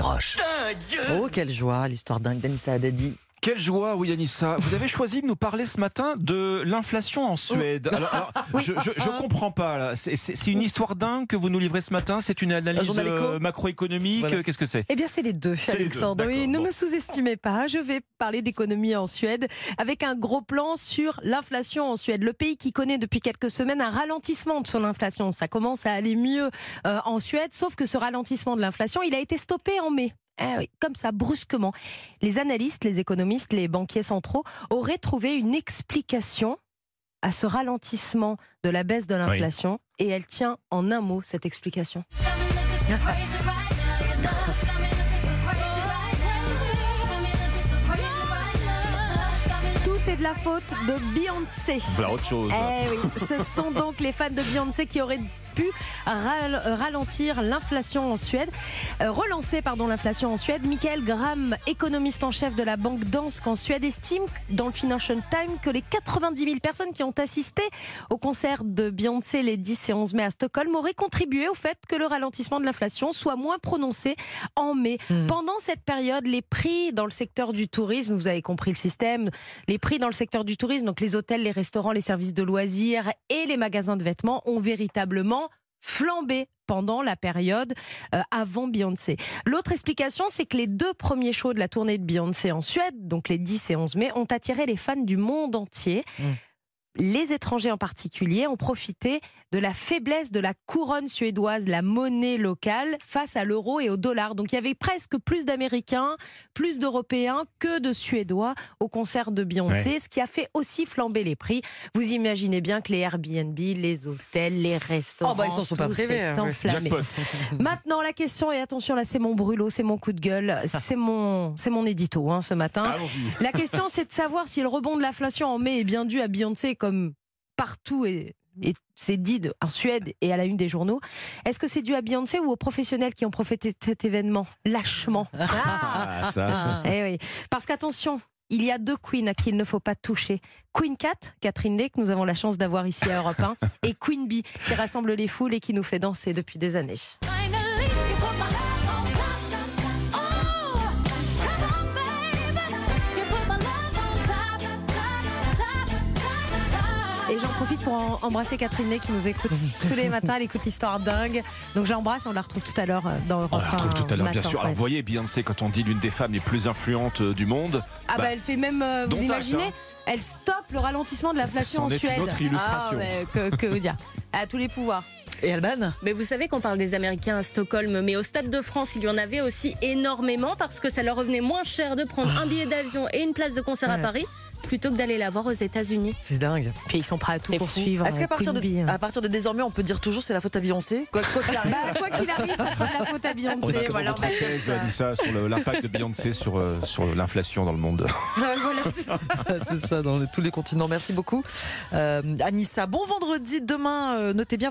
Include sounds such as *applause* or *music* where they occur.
Roche. Oh, quelle joie, l'histoire dingue d'Anissa Haddadi. Quelle joie, oui, Anissa. Vous avez choisi de nous parler ce matin de l'inflation en Suède. Alors, alors, *laughs* je, je, je comprends pas. là. C'est- C'est c'est une histoire dingue que vous nous livrez ce matin. C'est une analyse euh, macroéconomique. Voilà. Qu'est-ce que c'est Eh bien, c'est les deux, C'est les deux, Alexandre. Oui, ne bon. me sous-estimez pas. Je vais parler d'économie en Suède avec un gros plan sur l'inflation en Suède. Le pays qui connaît depuis quelques semaines un ralentissement de son inflation. Ça commence à aller mieux euh, en Suède, sauf que ce ralentissement de l'inflation, il a été stoppé en mai. Eh oui, comme ça, brusquement. Les analystes, les économistes, les banquiers centraux auraient trouvé une explication à ce ralentissement de la baisse de l'inflation. Et elle tient en un mot, cette explication. *laughs* Tout est de la faute de Beyoncé. Voilà autre chose. Eh oui, ce sont donc les fans de Beyoncé qui auraient pu ral- ralentir l'inflation en Suède, Euh, relancer pardon l'inflation en Suède. Michael Graham, économiste en chef de la banque Danske en Suède, estime dans le Financial Times que les 90 000 personnes qui ont assisté au concert de Beyoncé les 10 et 11 mai à Stockholm auraient contribué au fait que le ralentissement de l'inflation soit moins prononcé en mai. Hmm. Pendant cette période, les prix dans le secteur du tourisme, vous avez compris le système, les prix dans le secteur du tourisme, donc les hôtels, les restaurants, les services de loisirs et les magasins de vêtements ont véritablement flambé pendant la période euh, avant Beyoncé. L'autre explication, c'est que les deux premiers shows de la tournée de Beyoncé en Suède, donc les 10 et 11 mai, ont attiré les fans du monde entier. Mm. Les étrangers en particulier ont profité de la faiblesse de la couronne suédoise, la monnaie locale, face à l'euro et au dollar. Donc il y avait presque plus d'Américains, plus d'Européens que de Suédois au concert de Beyoncé, ce qui a fait aussi flamber les prix. Vous imaginez bien que les Airbnb, les hôtels, les restaurants, Oh, bah, ils s'en sont pas privés, hein, oui. *laughs* *laughs* Maintenant, la question, et attention, là, c'est mon brûlot, c'est mon coup de gueule, c'est mon, c'est mon édito hein, ce matin. Allons-y. La question, c'est de savoir si le rebond de l'inflation en mai est bien dû à Beyoncé, comme partout et, et c'est dit de- en Suède et à la une des journaux. Est-ce que c'est dû à Beyoncé ou aux professionnels qui ont profité de cet événement lâchement Ah ça. *laughs* Eh oui. Parce qu'attention, il y a deux queens à qui il ne faut pas toucher. Queen Cat, Catherine Day, que nous avons la chance d'avoir ici à Europe 1, et Queen Bee, qui rassemble les foules et qui nous fait danser depuis des années. Profite pour en- embrasser Catherine qui nous écoute tous les matins. Elle écoute l'histoire dingue. Donc j'embrasse, on la retrouve tout à l'heure euh, dans Europe On la retrouve 1 tout à l'heure, bien sûr. Alors, vous voyez, Beyoncé, quand on dit l'une des femmes les plus influentes euh, du monde, Ah bah bah, elle fait même, euh, vous acte, imaginez hein. elle stoppe le ralentissement de l'inflation en est une Suède. autre illustration. Ah, mais que, que vous dire Elle a tous les pouvoirs. Et Alban? Mais vous savez qu'on parle des Américains à Stockholm, mais au Stade de France, il y en avait aussi énormément parce que ça leur revenait moins cher de prendre un billet d'avion et une place de concert à. Paris plutôt que d'aller la voir aux États-Unis. C'est dingue. Puis ils sont prêts à tout C'est pour fou. suivre. Est-ce qu'à partir, de, hein. à partir de désormais, on peut dire toujours c'est la faute à Beyoncé Quoi qu'il arrive. Bah, quoi qu'il arrive, ça sera la faute à on Beyoncé. a Voilà, votre on thèse, ça. Anissa, sur l'impact de Beyoncé sur, euh, sur l'inflation dans le monde. *laughs* Voilà, c'est ça. *laughs* dans tous les continents. Merci beaucoup. Euh, Anissa, bon vendredi. Demain, euh, notez bien.